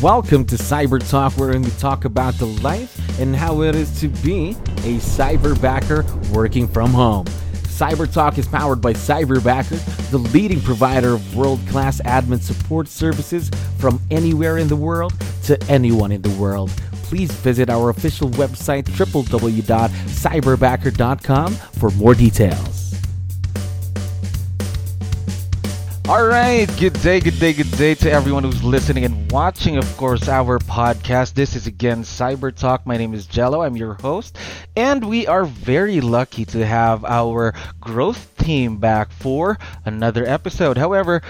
Welcome to Cyber Talk, where we talk about the life and how it is to be a cyberbacker working from home. Cyber Talk is powered by Cyberbacker, the leading provider of world class admin support services from anywhere in the world to anyone in the world. Please visit our official website, www.cyberbacker.com, for more details. All right, good day, good day, good day to everyone who's listening and watching, of course, our podcast. This is again Cyber Talk. My name is Jello, I'm your host, and we are very lucky to have our growth team back for another episode. However,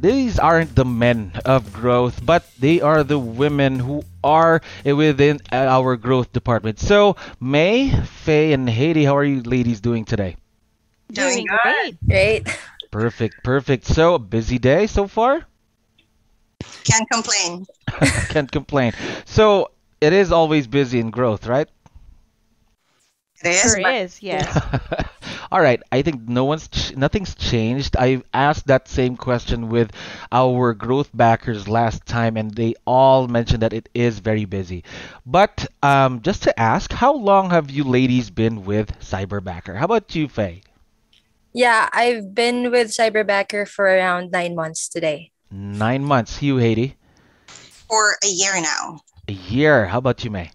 these aren't the men of growth, but they are the women who are within our growth department. So, May, Faye, and Haiti, how are you ladies doing today? Doing great. Great. Perfect, perfect. So, a busy day so far? Can't complain. Can't complain. So, it is always busy in growth, right? It is. Sure but is, yes. All right, I think no one's ch- nothing's changed. I asked that same question with our growth backers last time, and they all mentioned that it is very busy. But um, just to ask, how long have you ladies been with Cyberbacker? How about you, Faye? Yeah, I've been with Cyberbacker for around nine months today. Nine months. You, Haiti? For a year now. A year. How about you, May?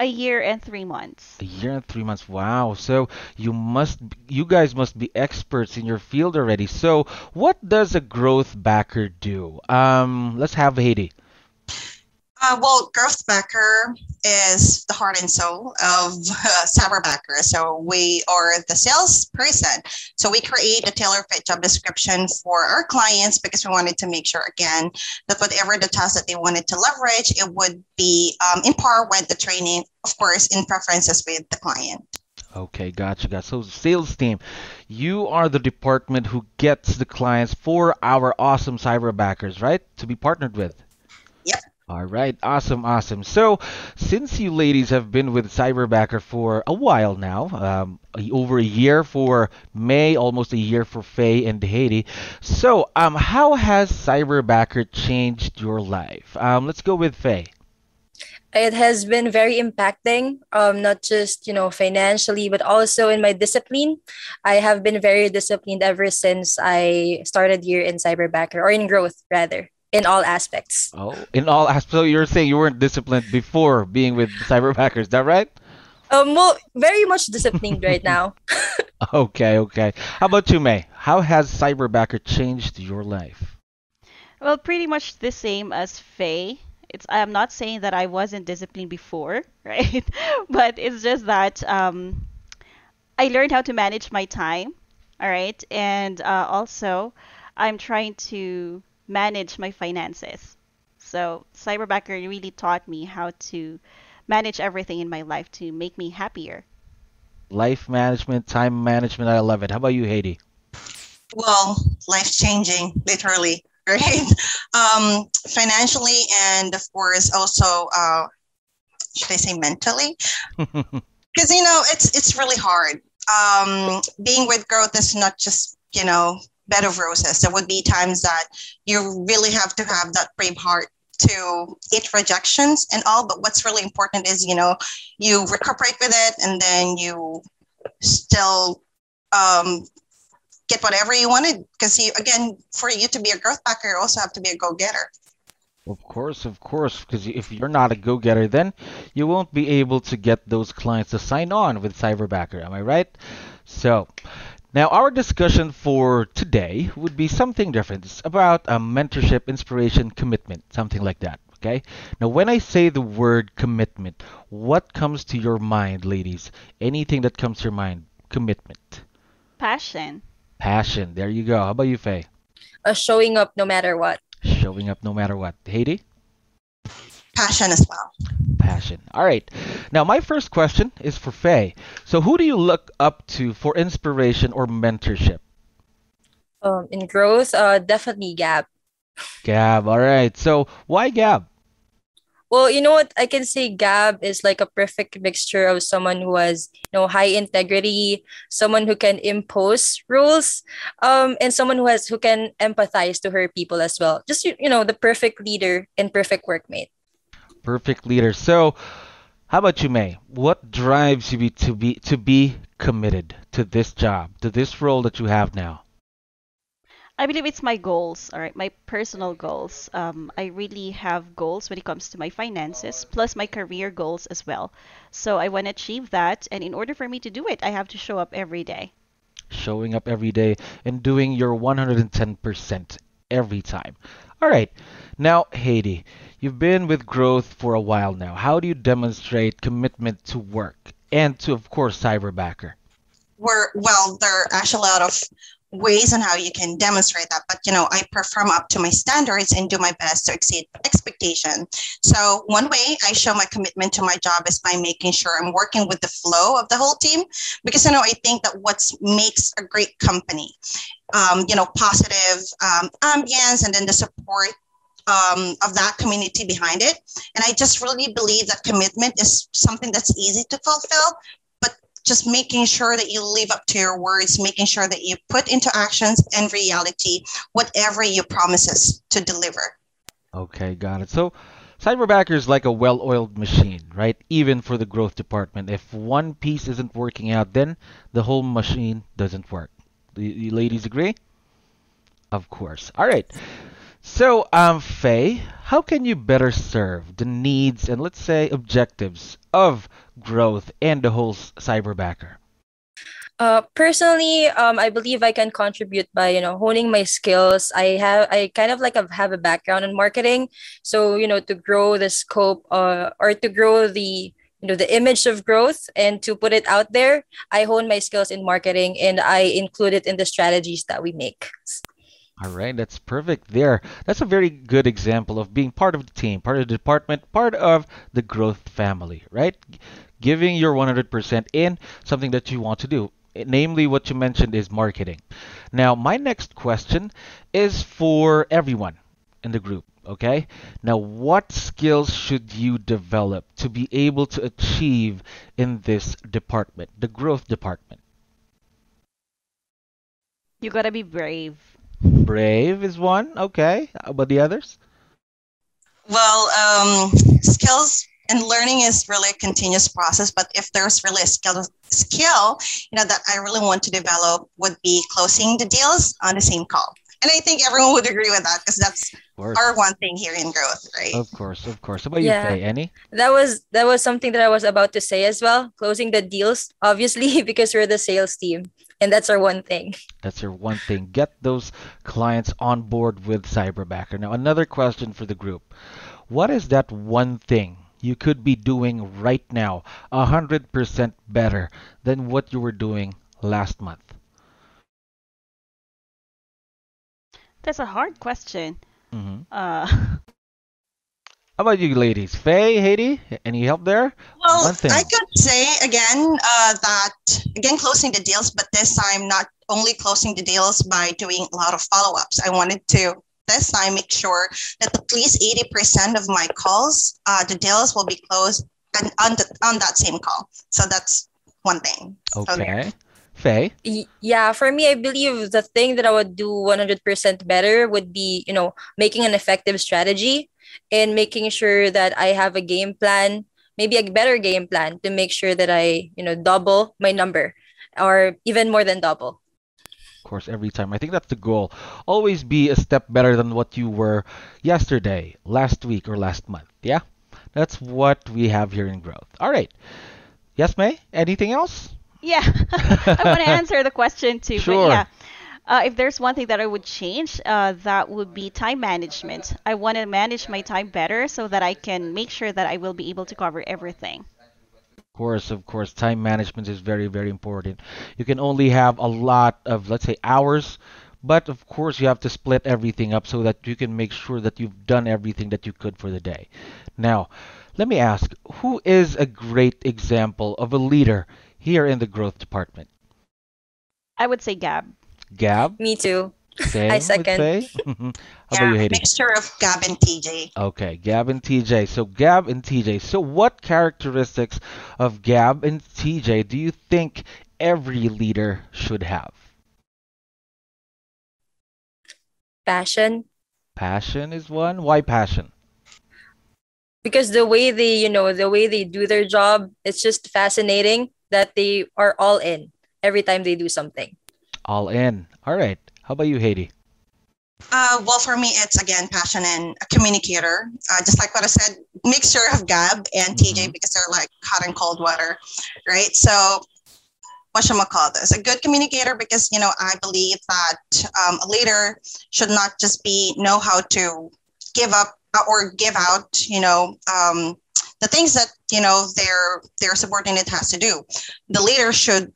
A year and three months. A year and three months. Wow. So you must, you guys must be experts in your field already. So what does a growth backer do? Um, let's have Haiti. Uh, well, Growth Backer is the heart and soul of uh, Cyberbacker. So we are the salesperson. So we create a tailor fit job description for our clients because we wanted to make sure, again, that whatever the task that they wanted to leverage, it would be um, in par with the training, of course, in preferences with the client. Okay, gotcha, gotcha. So sales team, you are the department who gets the clients for our awesome cyberbackers, right? To be partnered with. All right, awesome, awesome. So, since you ladies have been with Cyberbacker for a while now, um, over a year for May, almost a year for Faye and Haiti. So, um, how has Cyberbacker changed your life? Um, let's go with Faye. It has been very impacting, um, not just, you know, financially, but also in my discipline. I have been very disciplined ever since I started here in Cyberbacker, or in growth, rather, in all aspects. Oh, in all aspects. So you're saying you weren't disciplined before being with Cyberbacker, is that right? Um, well, very much disciplined right now. Okay, okay. How about you, May? How has Cyberbacker changed your life? Well, pretty much the same as Faye. It's I'm not saying that I wasn't disciplined before, right? But it's just that um, I learned how to manage my time, all right? And uh, also, I'm trying to manage my finances. So Cyberbacker really taught me how to manage everything in my life to make me happier. Life management, time management, I love it. How about you, Haiti? Well, life changing, literally, right? Um, financially, and of course, also, uh, should I say mentally? Because you know, it's it's really hard. Um, being with growth is not just you know bed of roses. There would be times that you really have to have that brave heart to eat rejections and all. But what's really important is you know you recuperate with it, and then you still um, get whatever you wanted. Because you again, for you to be a growth backer, you also have to be a go getter. Of course, of course, because if you're not a go-getter, then you won't be able to get those clients to sign on with Cyberbacker. Am I right? So, now our discussion for today would be something different. It's about um, mentorship, inspiration, commitment, something like that. Okay. Now, when I say the word commitment, what comes to your mind, ladies? Anything that comes to your mind? Commitment, Passion. passion. There you go. How about you, Faye? Uh, showing up no matter what. Showing up no matter what. Haiti? Passion as well. Passion. All right. Now, my first question is for Faye. So, who do you look up to for inspiration or mentorship? Um, in growth, uh, definitely Gab. Gab. All right. So, why Gab? Well, you know what? I can say Gab is like a perfect mixture of someone who has, you know, high integrity, someone who can impose rules, um, and someone who has who can empathize to her people as well. Just you, you know, the perfect leader and perfect workmate. Perfect leader. So, how about you, May? What drives you to be to be committed to this job, to this role that you have now? I believe it's my goals, all right, my personal goals. Um, I really have goals when it comes to my finances, plus my career goals as well. So I want to achieve that, and in order for me to do it, I have to show up every day. Showing up every day and doing your 110% every time. All right. Now, Haiti, you've been with Growth for a while now. How do you demonstrate commitment to work and to, of course, Cyberbacker? We're well, there are actually a lot of ways on how you can demonstrate that but you know i perform up to my standards and do my best to exceed expectation so one way i show my commitment to my job is by making sure i'm working with the flow of the whole team because you know i think that what makes a great company um, you know positive um, ambience and then the support um, of that community behind it. And I just really believe that commitment is something that's easy to fulfill, just making sure that you live up to your words, making sure that you put into actions and reality whatever you promises to deliver. Okay, got it. So Cyberbacker is like a well-oiled machine, right? Even for the growth department. If one piece isn't working out, then the whole machine doesn't work. Do you ladies agree? Of course. All right. So, um, Faye, how can you better serve the needs and let's say objectives of growth and the whole cyberbacker? Uh, personally, um, I believe I can contribute by you know honing my skills. I have I kind of like have a background in marketing, so you know to grow the scope uh, or to grow the you know the image of growth and to put it out there, I hone my skills in marketing and I include it in the strategies that we make. All right, that's perfect there. That's a very good example of being part of the team, part of the department, part of the growth family, right? Giving your 100% in something that you want to do. Namely, what you mentioned is marketing. Now, my next question is for everyone in the group, okay? Now, what skills should you develop to be able to achieve in this department, the growth department? You gotta be brave. Brave is one. Okay. How about the others? Well, um, skills and learning is really a continuous process. But if there's really a skill, skill, you know, that I really want to develop would be closing the deals on the same call. And I think everyone would agree with that because that's our one thing here in growth, right? Of course, of course. How about yeah. you, Faye? Any? That was that was something that I was about to say as well. Closing the deals, obviously, because we're the sales team and that's our one thing. That's your one thing. Get those clients on board with Cyberbacker. Now, another question for the group. What is that one thing you could be doing right now 100% better than what you were doing last month? That's a hard question. Mm-hmm. Uh, How about you ladies? Faye, Haiti, any help there? Well, I could say again uh, that, again, closing the deals, but this time not only closing the deals by doing a lot of follow ups. I wanted to this time make sure that at least 80% of my calls, uh, the deals will be closed and on, the, on that same call. So that's one thing. Okay. So Faye? Yeah, for me, I believe the thing that I would do 100% better would be, you know, making an effective strategy and making sure that I have a game plan, maybe a better game plan to make sure that I, you know, double my number or even more than double. Of course, every time. I think that's the goal. Always be a step better than what you were yesterday, last week, or last month. Yeah? That's what we have here in growth. All right. Yes, May? Anything else? Yeah. I want to answer the question too. Sure. But yeah. Uh, if there's one thing that I would change, uh, that would be time management. I want to manage my time better so that I can make sure that I will be able to cover everything. Of course, of course, time management is very, very important. You can only have a lot of, let's say, hours, but of course, you have to split everything up so that you can make sure that you've done everything that you could for the day. Now, let me ask who is a great example of a leader here in the growth department? I would say Gab. Gab? Me too. Same I second. Faye? How yeah, about you, Haiti? mixture of Gab and TJ. Okay, Gab and TJ. So Gab and TJ. So what characteristics of Gab and TJ do you think every leader should have? Passion. Passion is one. Why passion? Because the way they, you know, the way they do their job, it's just fascinating that they are all in every time they do something. All in. All right. How about you, Haiti? Uh, well, for me, it's again passion and a communicator. Uh, just like what I said, mixture of Gab and TJ Mhm. because they're like hot and cold water, right? So, what should I call this? A good communicator because you know I believe that um, a leader should not just be know how to give up or give out, you know, um, the things that you know their their subordinate has to do. The leader should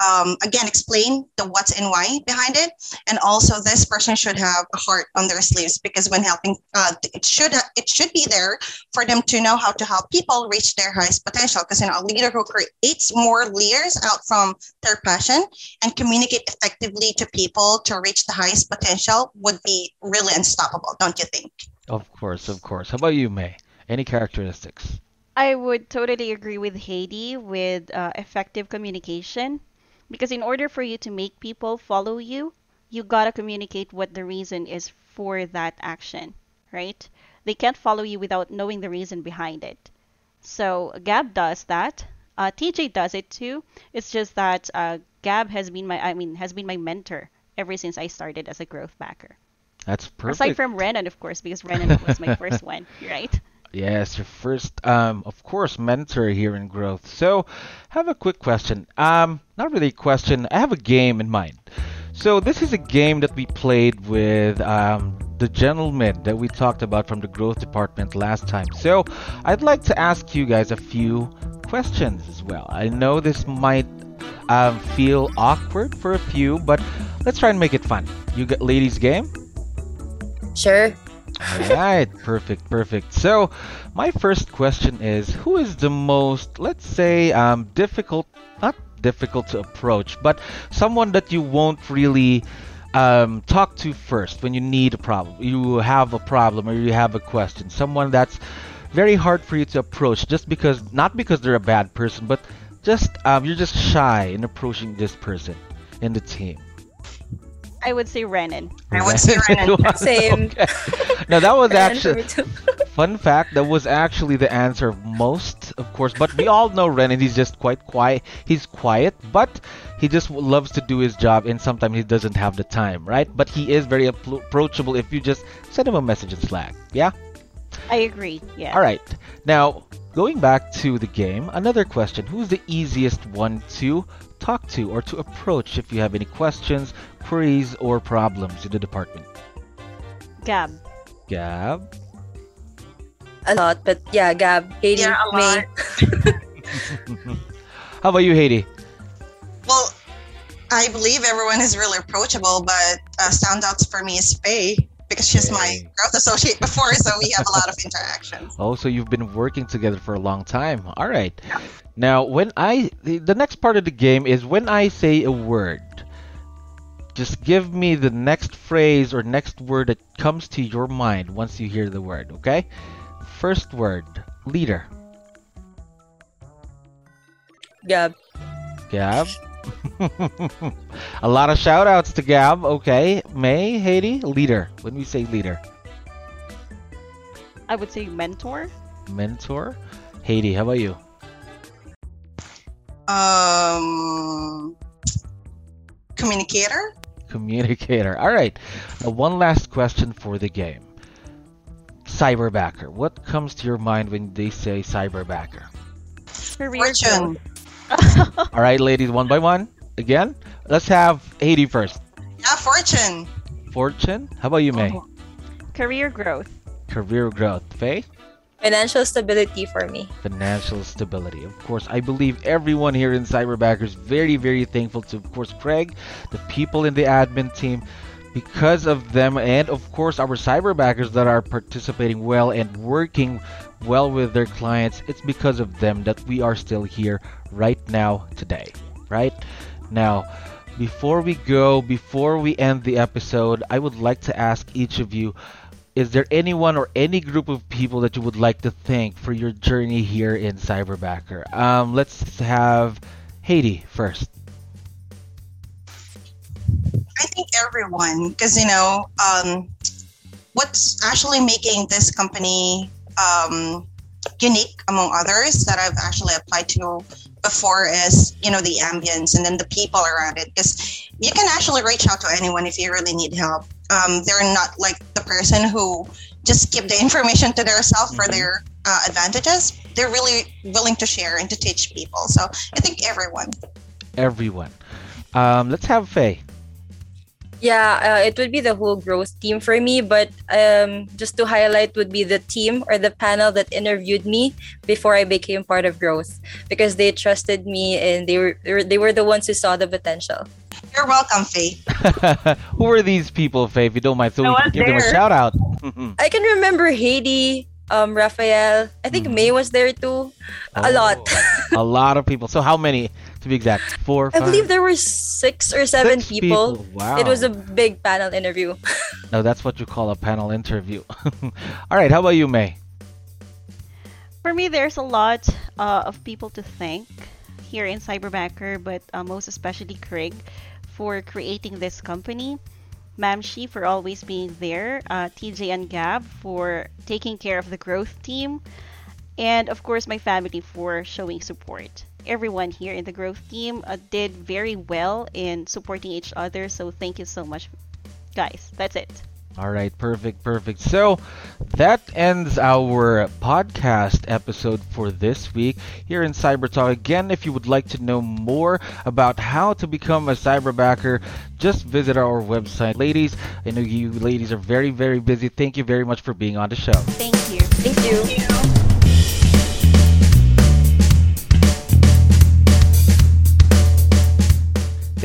um, again explain the what's and why behind it and also this person should have a heart on their sleeves because when helping uh, it should it should be there for them to know how to help people reach their highest potential because you know a leader who creates more leaders out from their passion and communicate effectively to people to reach the highest potential would be really unstoppable don't you think Of course, of course. How about you, May? Any characteristics? I would totally agree with Haiti with uh, effective communication because in order for you to make people follow you, you gotta communicate what the reason is for that action, right? They can't follow you without knowing the reason behind it. So Gab does that. Uh, TJ does it too. It's just that uh, Gab has been my, I mean, has been my mentor ever since I started as a growth backer. That's perfect. Aside from Renan, of course, because Renan was my first one, right? Yes, your first, um, of course, mentor here in growth. So, have a quick question. Um, not really a question. I have a game in mind. So this is a game that we played with um, the gentleman that we talked about from the growth department last time. So I'd like to ask you guys a few questions as well. I know this might um, feel awkward for a few, but let's try and make it fun. You got ladies game? Sure. All right, perfect, perfect. So, my first question is who is the most, let's say, um, difficult, not difficult to approach, but someone that you won't really um, talk to first when you need a problem, you have a problem or you have a question, someone that's very hard for you to approach just because, not because they're a bad person, but just um, you're just shy in approaching this person in the team. I would say Renan. I would say Renan. Same. Okay. Now that was actually. Fun fact, that was actually the answer of most, of course. But we all know Renan, he's just quite quiet. He's quiet, but he just loves to do his job, and sometimes he doesn't have the time, right? But he is very approachable if you just send him a message in Slack. Yeah? I agree. Yeah. All right. Now, going back to the game, another question. Who's the easiest one to talk to or to approach if you have any questions, queries, or problems in the department? Gab. Gab? a lot, but yeah, Gab, Haiti, Yeah, a May. lot. How about you, Haiti? well i believe everyone is really approachable but uh, standouts for me is faye because she's my growth associate before so we have a lot of interactions Oh, so you've been working together for a long time. All right. Now, when I the, the next part of the game is when I say a word, just give me the next phrase or next word that comes to your mind once you hear the word, okay? First word, leader. Gab. Gab. a lot of shout outs to Gab, okay? May, Haiti, leader. When we say leader, I would say mentor. mentor. Haiti, how about you? um communicator Communicator. All right. Now, one last question for the game. Cyberbacker. What comes to your mind when they say cyberbacker? Fortune. All right, ladies, one by one. Again, let's have Haiti first. yeah fortune Fortune. How about you, May? Career growth. Career growth. Faye? Financial stability for me. Financial stability. Of course, I believe everyone here in Cyberbacker is very, very thankful to, of course, Craig, the people in the admin team. Because of them, and of course, our cyberbackers that are participating well and working well with their clients, it's because of them that we are still here right now today. Right? Now, before we go, before we end the episode, I would like to ask each of you is there anyone or any group of people that you would like to thank for your journey here in Cyberbacker? Um, let's have Haiti first. I think everyone, because you know, um, what's actually making this company um, unique among others that I've actually applied to before is you know the ambience and then the people around it. Because you can actually reach out to anyone if you really need help. Um, they're not like the person who just keep the information to themselves for mm-hmm. their uh, advantages. They're really willing to share and to teach people. So i think everyone. Everyone. Um, let's have faye yeah, uh, it would be the whole growth team for me. But um, just to highlight, would be the team or the panel that interviewed me before I became part of growth because they trusted me and they were they were the ones who saw the potential. You're welcome, Faye. who are these people, Faye? If you don't mind, so we can give there. them a shout out. I can remember Haiti, um, Raphael. I think mm. May was there too. Oh, a lot. a lot of people. So how many? To be exact. Four. I believe there were six or seven six people. people. Wow. It was a big panel interview. no, that's what you call a panel interview. All right, how about you, May? For me, there's a lot uh, of people to thank here in Cyberbacker, but uh, most especially Craig for creating this company. Mamshi for always being there, uh, TJ and Gab for taking care of the growth team, and of course my family for showing support everyone here in the growth team uh, did very well in supporting each other. So thank you so much, guys. That's it. All right, perfect, perfect. So that ends our podcast episode for this week here in Cyber Talk. Again, if you would like to know more about how to become a cyberbacker, just visit our website. Ladies, I know you ladies are very, very busy. Thank you very much for being on the show. Thank you. Thank you. Thank you.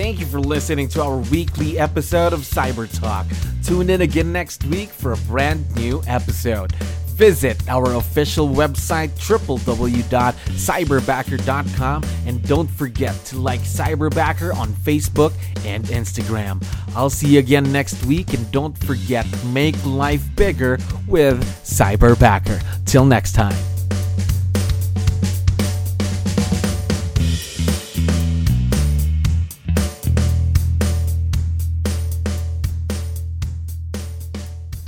Thank you for listening to our weekly episode of Cyber Talk. Tune in again next week for a brand new episode. Visit our official website www.cyberbacker.com and don't forget to like Cyberbacker on Facebook and Instagram. I'll see you again next week and don't forget make life bigger with Cyberbacker. Till next time.